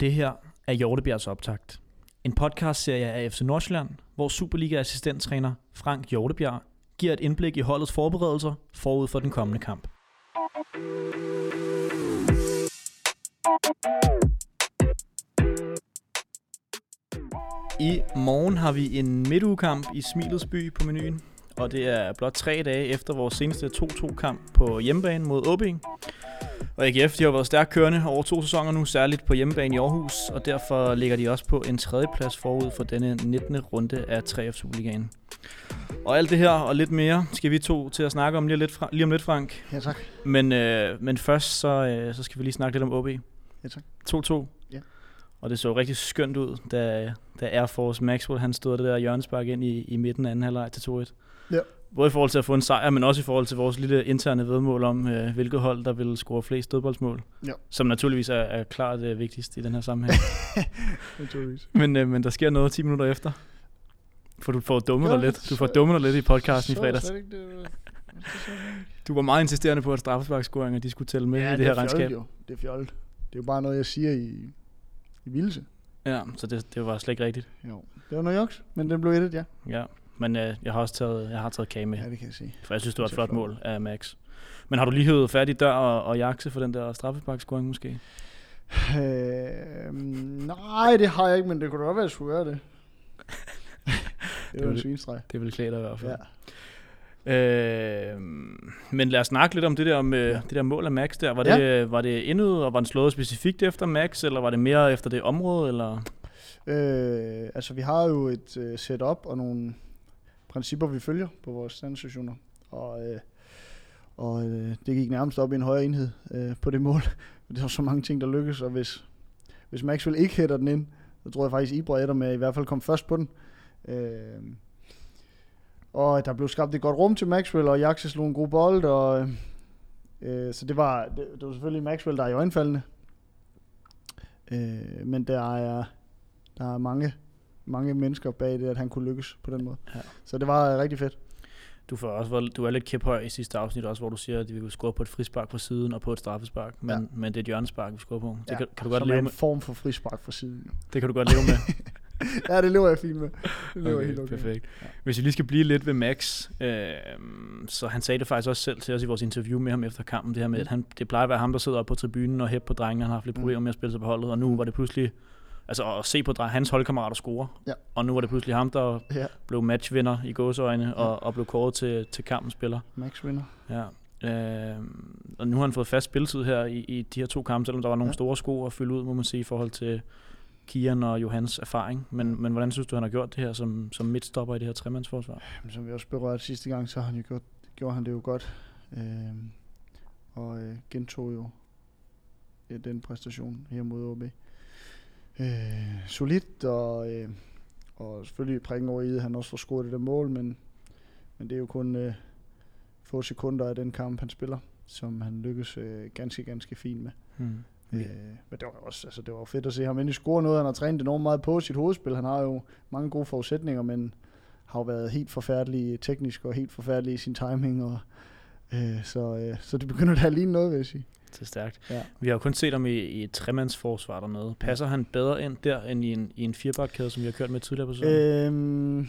Det her er Hjortebjergs optakt. En podcastserie af FC Nordsjælland, hvor Superliga-assistenttræner Frank Hjortebjerg giver et indblik i holdets forberedelser forud for den kommende kamp. I morgen har vi en midtugekamp i Smilets by på menuen, og det er blot tre dage efter vores seneste 2-2-kamp på hjemmebane mod Åbing. Og AGF de har været stærkt kørende over to sæsoner nu, særligt på hjemmebane i Aarhus, og derfor ligger de også på en tredjeplads forud for denne 19. runde af 3F Superligaen. Og alt det her og lidt mere skal vi to til at snakke om lige, lidt, lige om lidt, Frank. Ja, tak. Men, øh, men først så, øh, så skal vi lige snakke lidt om OB. Ja, tak. 2-2. Ja. Og det så rigtig skønt ud, da, da Air Force Maxwell han stod det der hjørnespark ind i, i midten af anden halvleg til 2-1. Ja. Både i forhold til at få en sejr, men også i forhold til vores lille interne vedmål om, øh, hvilket hold, der vil score flest dødboldsmål. Ja. Som naturligvis er, er klart det vigtigst i den her sammenhæng. Naturligvis. men, øh, men der sker noget 10 minutter efter. For du får dummet Ja, dig lidt. Du får dummet dig lidt i podcasten i Så fredags. slet ikke det, det ikke. Du var meget insisterende på, at straffesparkscoringer de skulle tælle med ja, i det her er fjollet regnskab. Jo. Det er fjollet. Det er jo bare noget, jeg siger i, i vildelse. Ja, så det, det var slet ikke rigtigt. Jo. Det var noget juks, men den blev ettet, ja. Ja, men øh, jeg har også taget, jeg har taget kage med. Ja, det kan jeg se. For jeg synes, det var et flot flot. mål af Max. Men har du lige hævet fat i dør og, og jakse for den der straffesparkscoring måske? Øh, nej, det har jeg ikke, men det kunne da godt være, at jeg skulle gøre det. det var en svinstreg. Det vil klæde dig i hvert fald. Ja. Øh, men lad os snakke lidt om det der med Ja. det der mål af Max der. Var Ja. det, var det indet, og var den slået specifikt efter Max, eller var det mere efter det område? Eller? Øh, altså, vi har jo et øh, setup og nogle principper, vi følger på vores standardstationer. Og, øh, og øh, det gik nærmest op i en højere enhed øh, på det mål. Det var så mange ting, der lykkedes, og hvis, hvis Maxwell ikke hætter den ind, så tror jeg faktisk, Ibra ender med at i hvert fald komme først på den. Øh, og der blev skabt et godt rum til Maxwell, og Jaxe slog en god bold, og øh, så det var, det, det var selvfølgelig Maxwell, der er i øjenfaldene. Øh, men der er, der er mange, mange mennesker bag det, at han kunne lykkes på den måde. Ja. Så det var øh, rigtig fedt. Du, får også, du er lidt kæphøj i sidste afsnit også, hvor du siger, at vi vil score på et frispark på siden og på et straffespark. Men, Ja. men det er et hjørnespark, vi scorer på. Det, kan, kan du godt leve er en med, form for frispark fra siden. det kan du godt leve med. ja, det lever jeg fint med. Det lever jeg helt okay. Perfekt. Ja. Hvis vi lige skal blive lidt ved Max, øh, så han sagde det faktisk også selv til os i vores interview med ham efter kampen, det her med, at han, det plejer at være ham, der sidder oppe på tribunen og hæpper på drengene, han har haft lidt Mm. problemer med at spille sig på holdet, og nu var det pludselig, altså at se på hans holdkammerater score, Ja. og nu var det pludselig ham, der Ja, blev matchvinder i gåseøjne, og, og blev kåret til, til kampens spiller. Max vinder. Ja. Øh, og nu har han fået fast spilletid her i, i de her to kampe, selvom der var nogle Ja. store sko at fylde ud, må man sige, i forhold til Kian og Johans erfaring. Men, men hvordan synes du, han har gjort det her som, som midtstopper i det her tremandsforsvar? Men som vi også berørte sidste gang, så har han jo gjort, gjorde han det jo godt. Øh, og øh, gentog jo ja, den præstation her mod OB. Øh, solidt, og, øh, og selvfølgelig prikken over i, han også får scoret det der mål, men, men det er jo kun øh, få sekunder af den kamp, han spiller, som han lykkes øh, ganske, ganske fint med. Hmm. Øh, men det var også, altså det var fedt at se ham endelig score noget. Han har trænet enormt meget på sit hovedspil. Han har jo mange gode forudsætninger, men har jo været helt forfærdelig teknisk og helt forfærdelig i sin timing. Og, øh, så, øh, så det begynder da at ligne noget, vil jeg sige. Det er stærkt. Ja. Vi har jo kun set ham i, i et tremandsforsvar dernede. Passer han bedre ind der, end i en, i en firebakkæde, som vi har kørt med tidligere på sæsonen? Øhm,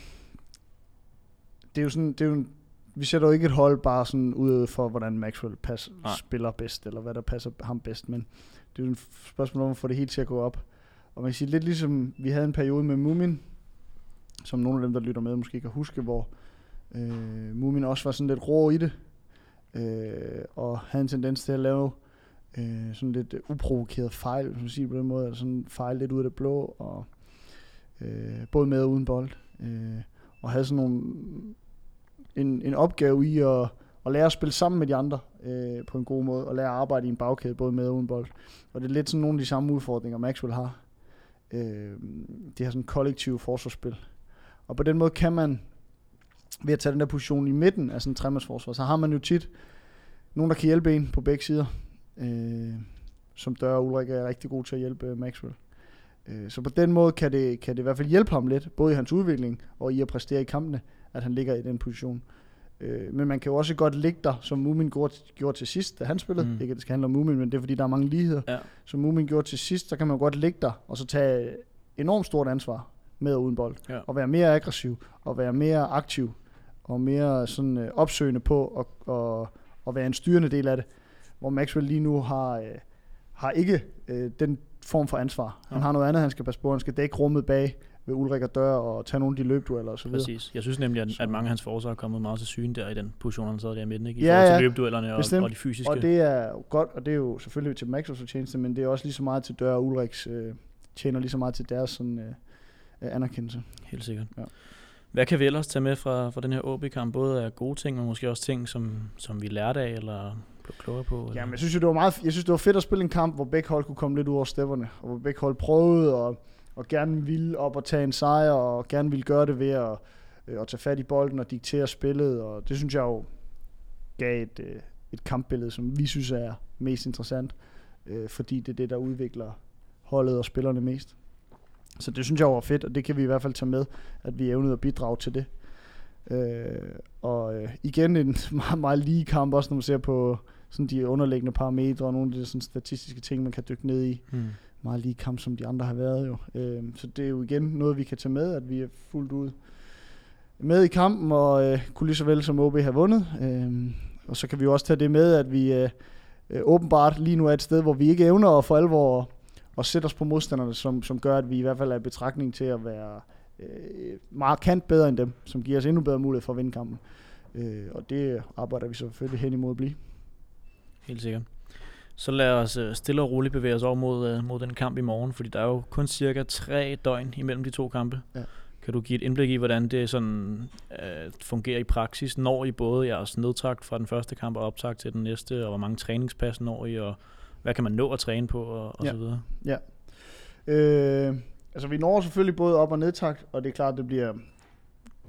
det er jo sådan, det er jo en, vi sætter jo ikke et hold bare sådan ud for, hvordan Maxwell pas, Nej. spiller bedst, eller hvad der passer ham bedst, men det er jo et spørgsmål om at få det helt til at gå op. Og man kan sige, lidt ligesom vi havde en periode med Mumin, som nogle af dem, der lytter med, måske kan huske, hvor øh, Mumin også var sådan lidt rå i det, øh, og havde en tendens til at lave øh, sådan lidt øh, uprovokeret fejl, hvis man siger på den måde, eller sådan fejl lidt ud af det blå, og øh, både med og uden bold, øh, og havde sådan nogle, en, en opgave i at, at lære at spille sammen med de andre øh, på en god måde, og lære at arbejde i en bagkæde, både med og uden bold. Og det er lidt sådan nogle af de samme udfordringer, Maxwell har. Øh, det her sådan kollektive forsvarsspil. Og på den måde kan man, ved at tage den der position i midten af sådan en tremandsforsvar, så har man jo tit nogen, der kan hjælpe en på begge sider. Øh, som Dør Ulrik er rigtig god til at hjælpe Maxwell. Øh, så på den måde kan det, kan det i hvert fald hjælpe ham lidt, både i hans udvikling og i at præstere i kampene, at han ligger i den position. Øh, men man kan jo også godt ligge der, som Mumin gjorde, til sidst, da han spillede. Mm. Ikke at det skal handle om Mumin, men det er fordi, der er mange ligheder. Ja. Som Mumin gjorde til sidst, så kan man godt ligge der, og så tage enormt stort ansvar med og uden bold. Ja. Og være mere aggressiv, og være mere aktiv, og mere sådan øh, opsøgende på, og, og, og være en styrende del af det. Hvor Maxwell lige nu har, øh, har ikke øh, den form for ansvar. Han Ja. har noget andet, han skal passe på. Han skal dække rummet bag ved Ulrik og Dør, og tage nogle af de løbdueller videre. Præcis. Jeg synes nemlig, at, Så- at mange af hans forsvar er kommet meget til syne der i den position, han sad der i midten, ikke? I Ja, forhold til ja. løbduellerne og, og de fysiske. Og det er godt, og det er jo selvfølgelig til Maxwell's fortjeneste, men det er også lige så meget til Dør og Ulriks, øh, tjener lige så meget til deres sådan, øh, øh, anerkendelse. Helt sikkert. Ja. Hvad kan vi ellers tage med fra, fra den her OB-kamp? Både af gode ting, men måske også ting, som, som vi lærte af, eller blev klogere på? Eller? Jamen, jeg synes jo, det var meget, jeg synes, det var fedt at spille en kamp, hvor begge hold kunne komme lidt ud over stepperne, og hvor begge hold prøvede og, og gerne ville op og tage en sejr, og gerne ville gøre det ved at, øh, at tage fat i bolden og diktere spillet, og det synes jeg jo gav et, øh, et kampbillede, som vi synes er mest interessant, øh, fordi det er det, der udvikler holdet og spillerne mest. Så det synes jeg var fedt, og det kan vi i hvert fald tage med, at vi evnede at bidrage til det. Øh, og øh, igen en meget, meget lige kamp, også når man ser på sådan de underliggende parametre og nogle af de sådan statistiske ting, man kan dykke ned i. Hmm. Meget lige kamp, som de andre har været jo. Øh, så det er jo igen noget, vi kan tage med, at vi er fuldt ud med i kampen, og øh, kunne lige så vel som OB have vundet. Øh, og så kan vi jo også tage det med, at vi øh, øh, åbenbart lige nu er et sted, hvor vi ikke evner at for alvor at sætte os på modstanderne, som, som gør, at vi i hvert fald er i betragtning til at være øh, markant bedre end dem, som giver os endnu bedre mulighed for at vinde kampen. Øh, og det arbejder vi selvfølgelig hen imod at blive. Helt sikkert. Så lad os øh, stille og roligt bevæge os over mod, øh, mod den kamp i morgen, fordi der er jo kun cirka tre døgn imellem de to kampe. Ja. Kan du give et indblik i, hvordan det sådan øh, fungerer i praksis? Når I både jeres nedtrakt fra den første kamp og optakt til den næste, og hvor mange træningspas når I, og hvad kan man nå at træne på, og, og Ja. så videre? Øh, altså vi når selvfølgelig både op- og nedtakt, og det er klart, det bliver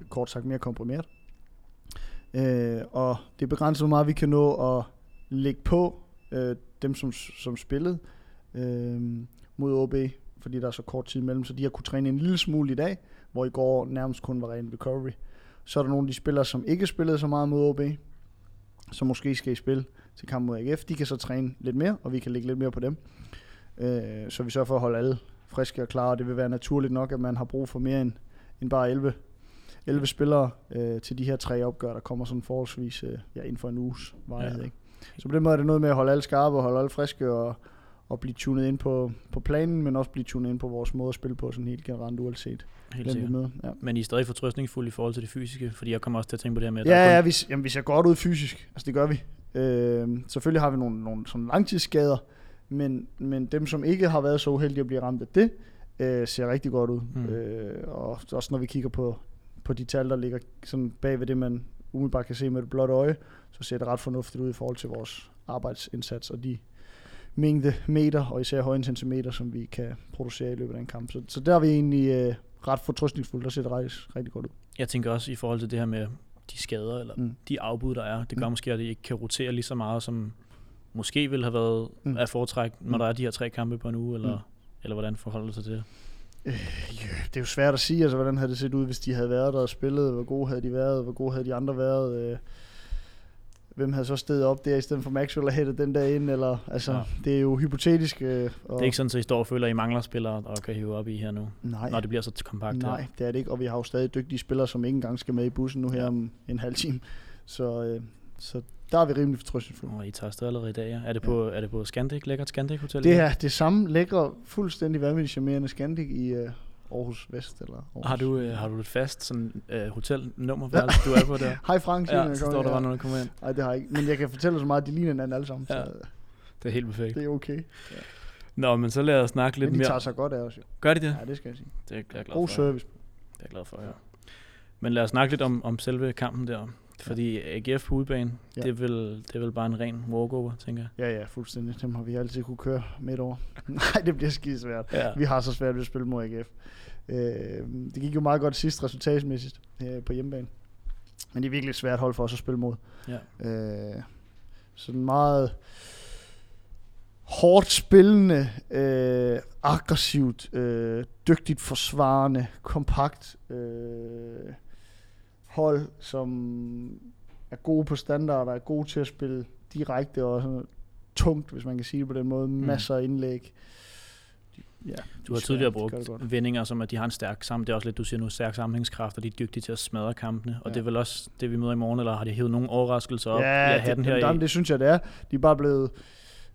kort sagt mere komprimeret. Øh, og det er begrænset, hvor meget vi kan nå at lægge på øh, dem, som, som spillede øh, mod OB, fordi der er så kort tid imellem, så de har kunne træne en lille smule i dag, hvor i går nærmest kun var ren recovery. Så er der nogle af de spillere, som ikke spillede så meget mod OB, som måske skal i spil til kamp mod AGF. De kan så træne lidt mere, og vi kan lægge lidt mere på dem. Øh, så vi sørger for at holde alle friske og klare, og det vil være naturligt nok, at man har brug for mere end, end bare 11, 11 spillere øh, til de her tre opgør, der kommer sådan forholdsvis øh, ja, inden for en uges varighed. Ja. Ikke? Så på den måde er det noget med at holde alle skarpe og holde alle friske og, og blive tunet ind på, på planen, men også blive tunet ind på vores måde at spille på sådan helt generelt uanset Helt sikkert. møder. Ja. Men I er stadig fortrøstningsfulde i forhold til det fysiske, fordi jeg kommer også til at tænke på det her med, at Ja, er ja, kun, vi, jamen, vi ser godt ud fysisk. Altså, det gør vi. Øh, selvfølgelig har vi nogle, nogle sådan langtidsskader, men, men dem, som ikke har været så uheldige at blive ramt af det, øh, ser rigtig godt ud. Mm. Øh, og også når vi kigger på, på de tal, der ligger sådan bag ved det, man umiddelbart kan se med et blåt øje, så ser det ret fornuftigt ud i forhold til vores arbejdsindsats og de mængde meter, og især højintensimeter, som vi kan producere i løbet af en kamp. Så, så der er vi egentlig øh, ret fortrøstningsfulde, der ser det rigtig, rigtig godt ud. jeg tænker også i forhold til det her med de skader, eller Mm. de afbud, der er. Det gør Mm. måske, at det ikke kan rotere lige så meget, som måske ville have været Mm. af foretræk, når Mm. der er de her tre kampe på en uge, eller, Mm. eller hvordan forholder det sig til det? Øh, ja, det er jo svært at sige, altså hvordan havde det set ud, hvis de havde været der og spillet, hvor gode havde de været, hvor gode havde de andre været, øh, hvem havde så stedet op der, i stedet for Maxwell og hættet den der ind, eller, altså, Ja. det er jo hypotetisk. Øh, og, Det er ikke sådan, at I står og føler, at I mangler spillere, og kan hive op i her nu, nej, når det bliver så kompakt nej, her. det er det ikke, og vi har jo stadig dygtige spillere, som ikke engang skal med i bussen nu her om en halv time, så, øh, så der er vi rimelig fortrøstningsfulde. Og I tager afsted allerede i dag, ja. Er det på, er det på Scandic, lækkert Scandic Hotel? Det er det samme lækre, fuldstændig vanvittigt charmerende Scandic i øh, Aarhus Vest. Eller Aarhus. Har du, øh, har du et fast sådan, øh, hotelnummer, du er på der? Hej Frank, siger Ja, jeg, så står der bare, når du kommer ind. Nej, det har jeg ikke. Men jeg kan fortælle så meget, at de ligner hinanden alle sammen. Ja. Så Det er helt perfekt. det er okay. Nå, men så lad os snakke lidt Men de mere. tager sig godt af os jo. Gør de det? Ja, det skal jeg sige. Det er jeg glad God for. service. Det er jeg glad for, ja. Men lad os snakke lidt om, om selve kampen der. Fordi AGF på udebane, Ja. det, er vel, det er vel bare en ren walkover, tænker jeg. Ja, ja, fuldstændig. Dem har vi altid kunne køre midt over. Nej, det bliver skide svært. Ja. Vi har så svært ved at spille mod AGF. Øh, det gik jo meget godt sidst resultatsmæssigt øh, på hjemmebane. Men det er virkelig svært hold for os at spille mod. ja. Øh, sådan meget hårdt spillende, øh, aggressivt, øh, dygtigt forsvarende, kompakt øh, hold, som er gode på standarder, er gode til at spille direkte og sådan tungt, hvis man kan sige det på den måde. Masser af indlæg. Ja, du har tidligere brugt vendinger, som at de har en stærk sammen. Det er også lidt, du siger nu, stærk sammenhængskraft, og de er dygtige til at smadre kampene. Og Ja. det er vel også det, vi møder i morgen, eller har de hævet nogle overraskelser op? Ja, det, den her i? det, det synes jeg, det er. De er bare blevet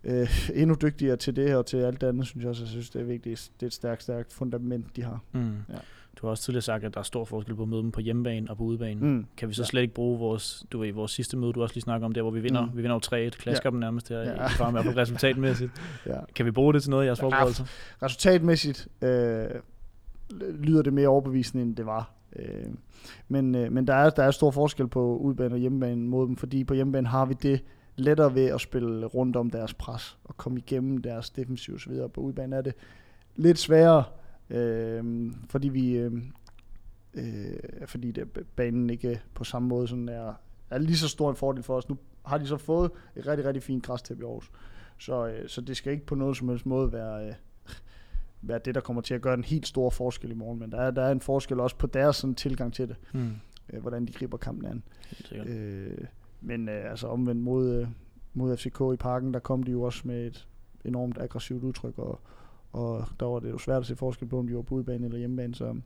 øh, endnu dygtigere til det her, og til alt det andet, synes jeg også. Jeg synes, det er vigtigt. Det er et stærkt, stærkt fundament, de har. Mm. Ja. Du har også tidligere sagt, at der er stor forskel på at møde dem på hjemmebane og på udebane. Mm. Kan vi så Ja. slet ikke bruge vores, du ved, vores sidste møde, du også lige snakker om, der hvor vi vinder, Mm. vi vinder jo 3-1, klasker Ja. dem nærmest her, Ja. ja. i hvert fald resultatmæssigt. Ja. Kan vi bruge det til noget i jeres Ja, forberedelser? Resultatmæssigt øh, lyder det mere overbevisende, end det var. Øh, men øh, men der, er, der er stor forskel på udebane og hjemmebane mod dem, fordi på hjemmebane har vi det lettere ved at spille rundt om deres pres og komme igennem deres defensiv osv. På udebane er det lidt sværere, øh, fordi vi øh, øh, fordi det, banen ikke på samme måde sådan er, er lige så stor en fordel for os. Nu har de så fået et rigtig, rigtig fint græstæppe i Aarhus. Så, øh, så det skal ikke på noget som helst måde være, øh, være det, der kommer til at gøre en helt stor forskel i morgen. Men der er, der er en forskel også på deres sådan, tilgang til det, Mm. øh, hvordan de griber kampen an. Øh, men øh, altså omvendt mod, øh, mod FCK i parken, der kom de jo også med et enormt aggressivt udtryk, og, og der var det jo svært at se forskel på, om de var på udebane eller hjemmebane, så,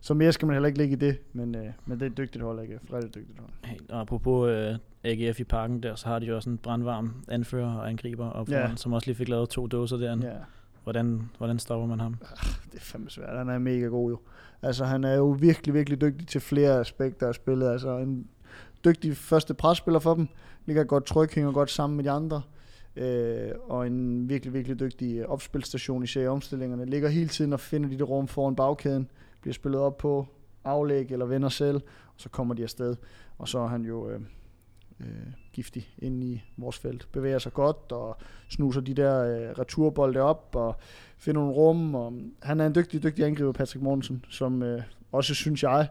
så mere skal man heller ikke ligge i det, men, øh, men det er et dygtigt hold, ikke? Rigtig dygtigt hold. Helt. Og apropos øh, AGF i parken der, så har de jo også en brandvarm anfører og angriber Ja. foran, som også lige fik lavet to dåser derinde. Ja. Hvordan, hvordan stopper man ham? det er fandme svært. Han er mega god jo. Altså, han er jo virkelig, virkelig dygtig til flere aspekter af spillet. Altså, en dygtig første presspiller for dem. Ligger godt tryk, hænger godt sammen med de andre. Øh, og en virkelig, virkelig dygtig øh, opspilstation i serieomstillingerne. Ligger hele tiden og finder de det rum foran bagkæden. Bliver spillet op på aflæg eller vender selv. Og så kommer de afsted. Og så er han jo øh, øh, giftig ind i vores felt. Bevæger sig godt og snuser de der øh, returbolde op og finder nogle rum. Og mm, han er en dygtig, dygtig angriber, Patrick Mortensen, som øh, også, synes jeg,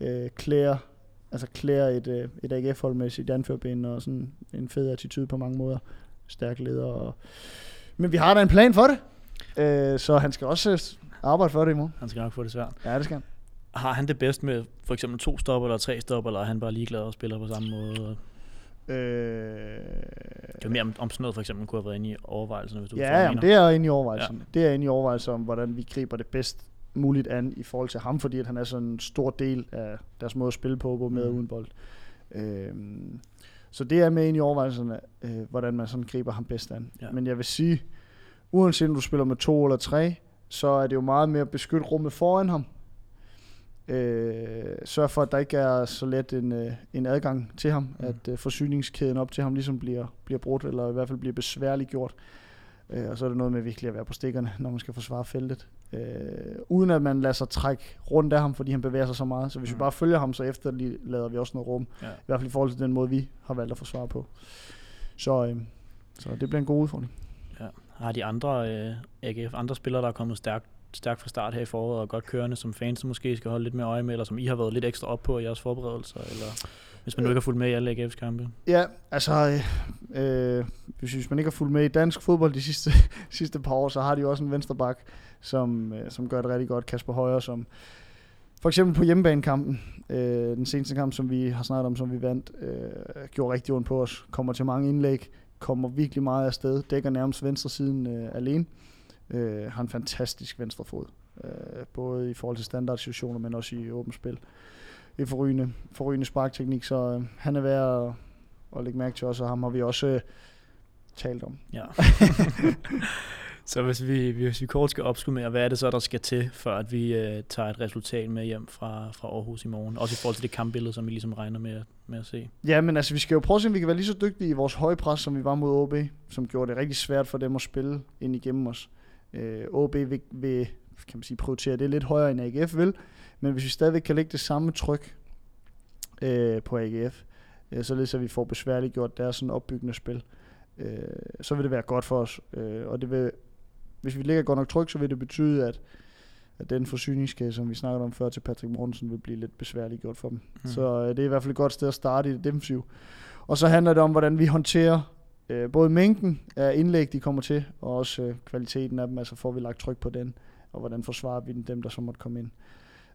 øh, klæder, altså klæder et, øh, et AGF-hold med sit anførben og sådan en fed attitude på mange måder. Stærk leder. Og... Men vi har da en plan for det, øh, så han skal også øh, arbejde for det i morgen. Han skal nok få det svært. Ja, det skal han. Har han det bedst med for eksempel to stopper eller tre stopper, eller er han bare ligeglad og spiller på samme måde? Øh, Det er mere om, om sådan noget for eksempel kunne have været inde i overvejelserne, hvis du Ja, jamen, det er inde i overvejelserne. Ja. Det er inde i overvejelser om, hvordan vi griber det bedst muligt an i forhold til ham, fordi at han er sådan en stor del af deres måde at spille på, både med og Mm. uden bold. Øhm, så det er med ind i overvejelserne, øh, hvordan man sådan griber ham bedst an. Ja. Men jeg vil sige, uanset om du spiller med to eller tre, så er det jo meget mere at beskytte rummet foran ham. Øh, sørg for, at der ikke er så let en, øh, en adgang til ham, Mm. at øh, forsyningskæden op til ham ligesom bliver, bliver brudt, eller i hvert fald bliver besværligt gjort. Øh, og så er det noget med virkelig at være på stikkerne, når man skal forsvare feltet. Øh, uden at man lader sig trække rundt af ham, fordi han bevæger sig så meget. Så hvis mm. Vi bare følger ham, så efterlader vi også noget rum. Ja. I hvert fald i forhold til den måde, vi har valgt at forsvare på. Så, øh, så det bliver en god udfordring. Har de andre øh, AGF, andre spillere, der er kommet stærkt stærkt fra start her i foråret og godt kørende, som fans måske skal holde lidt mere øje med, eller som I har været lidt ekstra op på i jeres forberedelser, eller hvis man nu ikke har fulgt med i alle AGF's kampe? Ja, altså, øh, øh, hvis, hvis man ikke har fulgt med i dansk fodbold de sidste, sidste par år, så har de jo også en vensterbak, som, øh, som gør det rigtig godt. Kasper Højer, som for eksempel på hjemmebanekampen, øh, den seneste kamp, som vi har snakket om, som vi vandt, øh, gjorde rigtig ondt på os. Kommer til mange indlæg, kommer virkelig meget afsted, dækker nærmest venstre siden øh, alene. Øh, har en fantastisk venstre fod, øh, både i forhold til standardsituationer, men også i åbent spil. Er forrygende, forrygende sparkteknik, så øh, han er værd at, at lægge mærke til også, og ham har vi også øh, talt om. Ja. så hvis vi, hvis vi kort skal opskummere, hvad er det så, der skal til, for at vi øh, tager et resultat med hjem fra, fra Aarhus i morgen? Også i forhold til det kampbillede, som vi ligesom regner med, med at se. Ja, men altså, vi skal jo prøve at se, om vi kan være lige så dygtige i vores høje pres, som vi var mod OB, som gjorde det rigtig svært for dem at spille ind igennem os. Øh, OB vil, vil kan man sige, prioritere det lidt højere, end AGF vil, men hvis vi stadigvæk kan lægge det samme tryk øh, på AGF, øh, således at vi får besværligt gjort deres sådan opbyggende spil, øh, så vil det være godt for os. Øh, og det vil, hvis vi lægger godt nok tryk, så vil det betyde, at, at den forsyningskæde, som vi snakkede om før til Patrick Mortensen, vil blive lidt besværligt gjort for dem. Mm. Så øh, det er i hvert fald et godt sted at starte i det defensive. Og så handler det om, hvordan vi håndterer øh, både mængden af indlæg, de kommer til, og også øh, kvaliteten af dem, altså får vi lagt tryk på den, og hvordan forsvarer vi dem, der så måtte komme ind.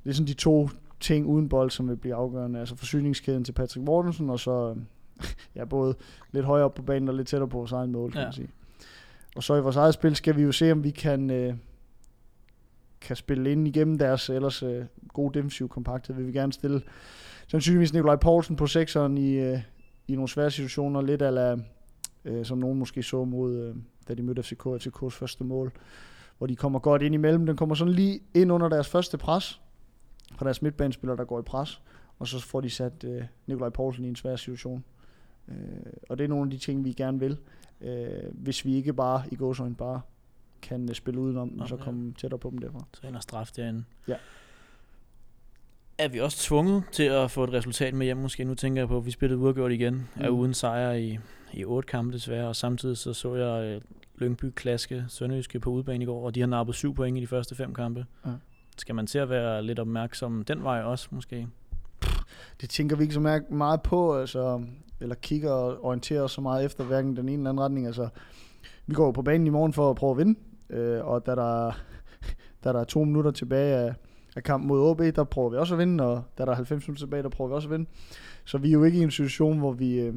Det er sådan de to ting uden bold, som vil blive afgørende. Altså forsyningskæden til Patrick Mortensen, og så ja, både lidt højere op på banen og lidt tættere på vores egen mål, kan Ja. man sige. Og så i vores eget spil skal vi jo se, om vi kan, øh, kan spille ind igennem deres ellers øh, gode defensive kompakthed. Vi vil gerne stille sandsynligvis Nikolaj Poulsen på sekseren i, øh, i nogle svære situationer, lidt ala, øh, som nogen måske så mod, øh, da de mødte FCK, FCK's første mål, hvor de kommer godt ind imellem. Den kommer sådan lige ind under deres første pres, fra deres midtbanespillere, der går i pres, og så får de sat øh, Nikolaj Poulsen i en svær situation. Øh, og det er nogle af de ting, vi gerne vil. Øh, hvis vi ikke bare, i gåsøjne bare, kan øh, spille udenom dem, og så komme tættere på dem derfra. Så ind og straf derinde. Ja. Er vi også tvunget til at få et resultat med hjem måske? Nu tænker jeg på, at vi spillede uafgjort igen. Mm. Er uden sejr i, i otte kampe desværre. Og samtidig så så jeg øh, Lyngby klaske Sønderjyske på udebane i går, og de har nappet syv point i de første fem kampe. Ja. Skal man til at være lidt opmærksom den vej også måske? Det tænker vi ikke så meget på, altså, eller kigger og orienterer os så meget efter hverken den ene eller anden retning. Altså, vi går jo på banen i morgen for at prøve at vinde, øh, og da der, da der er to minutter tilbage af, af kampen mod OB, der prøver vi også at vinde, og da der er 90 minutter tilbage, der prøver vi også at vinde. Så vi er jo ikke i en situation, hvor vi, øh,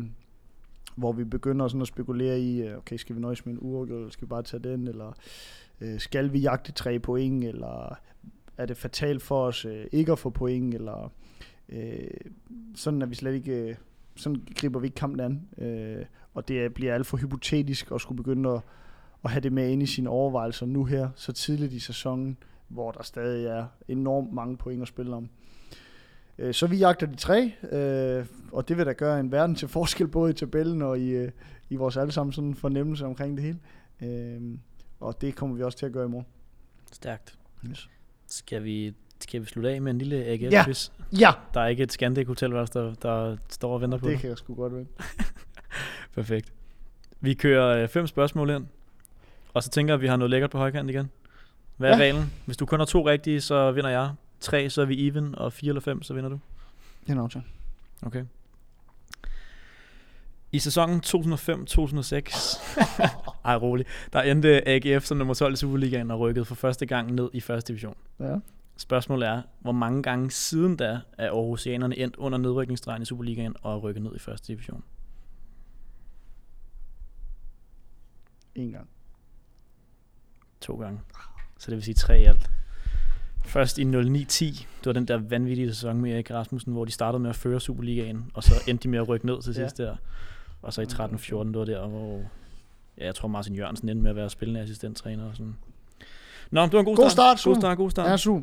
hvor vi begynder sådan at spekulere i, øh, okay, skal vi nøjes med en uafgjort, eller skal vi bare tage den, eller øh, skal vi jagte tre point, eller er det fatalt for os øh, ikke at få point, eller øh, sådan er vi slet ikke, øh, sådan griber vi ikke kampen an, øh, og det er- bliver alt for hypotetisk at skulle begynde at, at have det med ind i sine overvejelser nu her, så tidligt i sæsonen, hvor der stadig er enormt mange point at spille om. Øh, Så vi jagter de tre, øh, og det vil da gøre en verden til forskel både i tabellen og i, øh, i vores allesammen sådan fornemmelse omkring det hele. Øh, Og det kommer vi også til at gøre i morgen. Stærkt. Yes. Skal vi, skal vi slutte af med en lille AGF Ja. Ja, Der er ikke et Scandic hotelværelse, der, der står og venter på det kan jeg sgu godt vente. Perfekt. Vi kører øh, fem spørgsmål ind, og så tænker jeg, at vi har noget lækkert på højkant igen. Hvad er Ja. reglen? Hvis du kun har to rigtige, så vinder jeg. Tre, så er vi even, og fire eller fem, så vinder du. Det er en aftale. Okay. I sæsonen 2005-2006, ej rolig, der endte AGF som nummer 12 i Superligaen og rykkede for første gang ned i første division. Ja. Spørgsmålet er, hvor mange gange siden da er Aarhusianerne endt under nedrykningsstregen i Superligaen og er rykket ned i første division? En gang. To gange. Så det vil sige tre i alt. Først i 09-10, det var den der vanvittige sæson med Erik Rasmussen, hvor de startede med at føre Superligaen, og så endte de med at rykke ned til Ja. sidst der. Og så i 13-14, det var der, hvor ja, jeg tror Martin Jørgensen endte med at være spillende assistenttræner og sådan. Nå, det var en god, God start. start, God start, god start. Ja, su.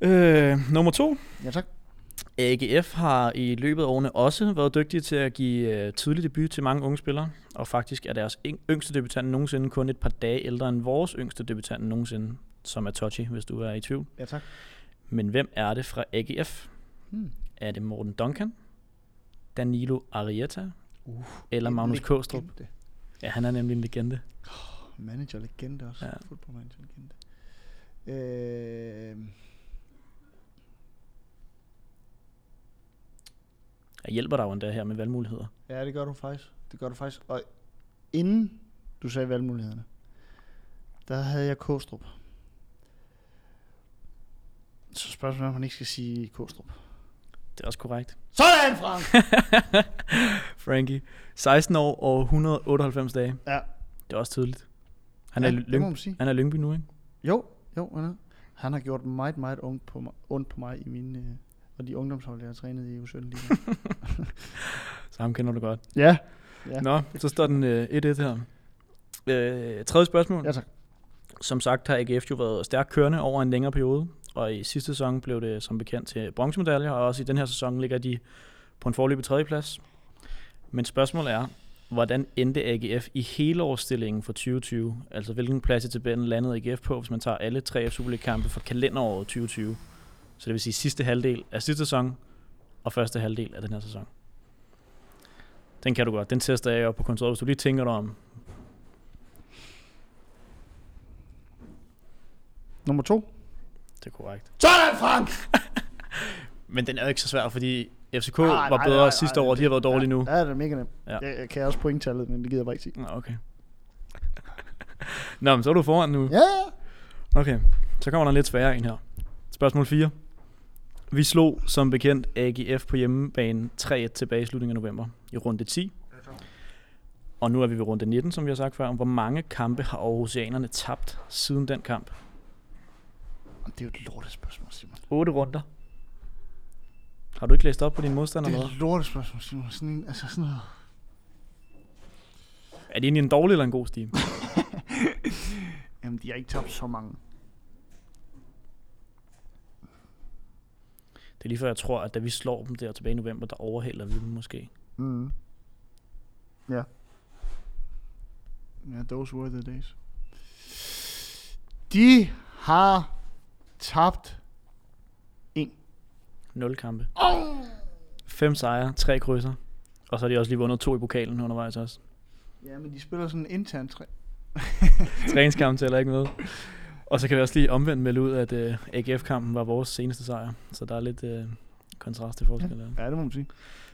Øh, nummer to. Ja, tak. AGF har i løbet af årene også været dygtige til at give øh, tidlig debut til mange unge spillere, og faktisk er deres yng- yngste debutant nogensinde kun et par dage ældre end vores yngste debutant nogensinde, som er Tochi, hvis du er i tvivl. Ja, tak. Men hvem er det fra AGF? Hmm. Er det Morten Duncan, Danilo Arieta Uh, eller Magnus Kåstrup? legende. Ja, han er nemlig en legende. Manager legende også. Ja. Football manager legende. Øh, Jeg hjælper dig jo endda her med valgmuligheder. ja, det gør du faktisk. Det gør du faktisk. Og inden du sagde valgmulighederne, der havde jeg Kostrup. Så spørgsmålet er, om man ikke skal sige Kostrup. Det er også korrekt. Sådan, Frank! Frankie. 16 år og 198 dage. ja, Det er også tydeligt. Han, ja er, Lyng- han er Lyngby nu, ikke? Jo, jo, han er. Han har gjort meget, meget ondt på mig, ondt på mig i mine, øh, og de ungdomshold, jeg har trænet i U17 lige nu. Så ham kender du godt. ja. Ja. Nå, så står den øh, 1-1 her. Øh, tredje spørgsmål. Ja, tak. Som sagt har AGF jo været stærkt kørende over en længere periode, og i sidste sæson blev det som bekendt til bronzemedaljer, og også i den her sæson ligger de på en forløbig tredjeplads. Men spørgsmålet er, hvordan endte AGF i hele årsstillingen for 2020? Altså hvilken plads i tabellen landede AGF på, hvis man tager alle tre Superliga-kampe for kalenderåret 2020? Så det vil sige sidste halvdel af sidste sæson og første halvdel af den her sæson. Den kan du godt. Den tester jeg jo på kontoret, hvis du lige tænker dig om. Nummer to. Det er korrekt. Sådan, Frank! Men den er jo ikke så svær, fordi FCK Nej, var bedre nej, sidste nej, år, og de har været dårlige ja, nu. Ja, det er mega nemt. Ja. Jeg kan også pointtallet, men det gider jeg bare ikke sige. Nå, okay. Nå, men så er du foran nu. Ja, ja. Okay, så kommer der en lidt sværere en her. Spørgsmål 4. Vi slog som bekendt AGF på hjemmebane 3-1 tilbage i slutningen af november i runde 10. Og nu er vi ved runde 19, som vi har sagt før. Hvor mange kampe har Aarhusianerne tabt siden den kamp? Det er jo et lortespørgsmål, Simon. 8 runder. Har du ikke læst op på din modstander? Det er et lortespørgsmål, Simon. Sådan en, altså sådan noget. Er det egentlig en dårlig eller en god stime? Jamen, de har ikke tabt så mange. Det er lige før, jeg tror, at da vi slår dem der tilbage i november, der overhælder vi dem måske. Mm. Ja. Ja, those were the days. De har tabt 0 kampe. 5 sejre, 3 krydser. Og så har de også lige vundet to i pokalen undervejs også. Ja, men de spiller sådan en intern træ. Træningskamp tæller ikke med. Og så kan vi også lige omvendt melde ud, at uh, AGF-kampen var vores seneste sejr. Så der er lidt uh, kontrast til forskel. Ja. Ja, det må man sige.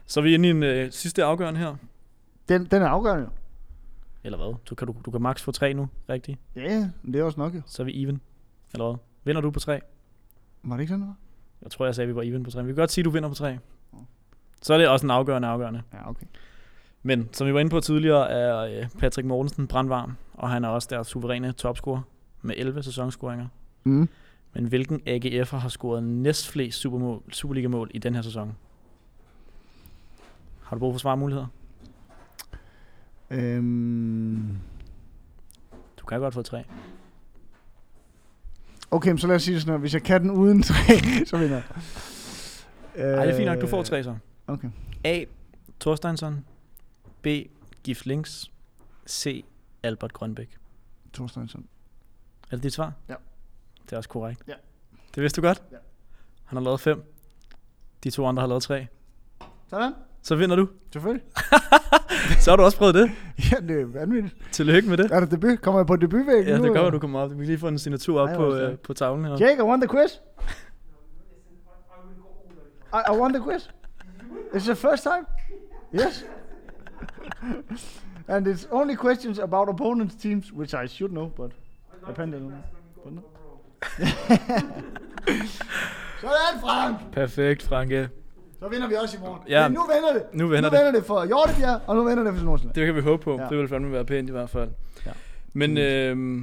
Så er vi inde i en uh, sidste afgørende her. Den, den er afgørende jo. Eller hvad? Du kan, du, du kan max få 3 nu, rigtigt? Ja, ja, men det er også nok jo. Så er vi even. Eller hvad? Vinder du på 3? Var det ikke sådan noget? Jeg tror, jeg sagde, at vi var even på 3. Vi kan godt sige, at du vinder på 3. Så er det også en afgørende afgørende. Ja, okay. Men som vi var inde på tidligere, er øh, Patrick Mortensen brandvarm, og han er også deres suveræne topscorer med 11 sæsonscoringer. Mm. Men hvilken AGF'er har scoret næstflest Supermål, Superliga-mål i den her sæson? Har du brug for svarmuligheder? Øhm. Du kan godt få tre. Okay, så lad os sige det sådan her. Hvis jeg kan den uden tre, så vinder jeg. Ej, det er fint nok. Du får tre så. Okay. A. Thorsteinsson. B. Gift Links. C. Albert Grønbæk. Thorsteinsson. Er det dit svar? Ja. Det er også korrekt. Ja. Det vidste du godt? Ja. Han har lavet fem. De to andre har lavet tre. Sådan. Så vinder du. Selvfølgelig. Så har du også prøvet det. Ja, det er vanvittigt. Tillykke med det. Er det debut? Kommer jeg på debutvæggen Ja, nu? det at du kommer op. Vi kan lige få en signatur op Ej, på, øh, på tavlen her. Jake, I won the quiz. I, I won the quiz. It's the first time. Yes. And it's only questions about opponents' teams, which I should know, but apparently I don't know. Sådan, Frank! Perfekt, Franke. Så vinder vi også i morgen. Ja. Men nu vinder det. Nu vender nu det. vinder det for Hjortebjerg, og nu vinder det for Nordsjælland. Det kan vi håbe på. Ja. Det vil fandme være pænt i hvert fald. Ja. Men øh,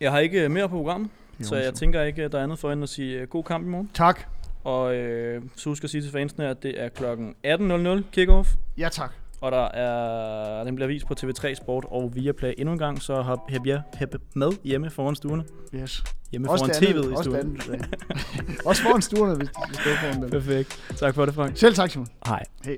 jeg har ikke mere på programmet, så jeg tænker ikke, at der er andet for end at sige øh, god kamp i morgen. Tak. Og øh, så husk at sige til fansene, at det er klokken 18.00 kickoff. Ja, tak. Og der er, den bliver vist på TV3 Sport og Viaplay endnu en gang, så har Hebja Heb med hjemme foran stuerne. Yes. Hjemme Også foran tv'et i også stuen. andet. Også foran stuerne, hvis de står foran dem. Perfekt. Tak for det, Frank. Selv tak, Simon. Hej. Hej.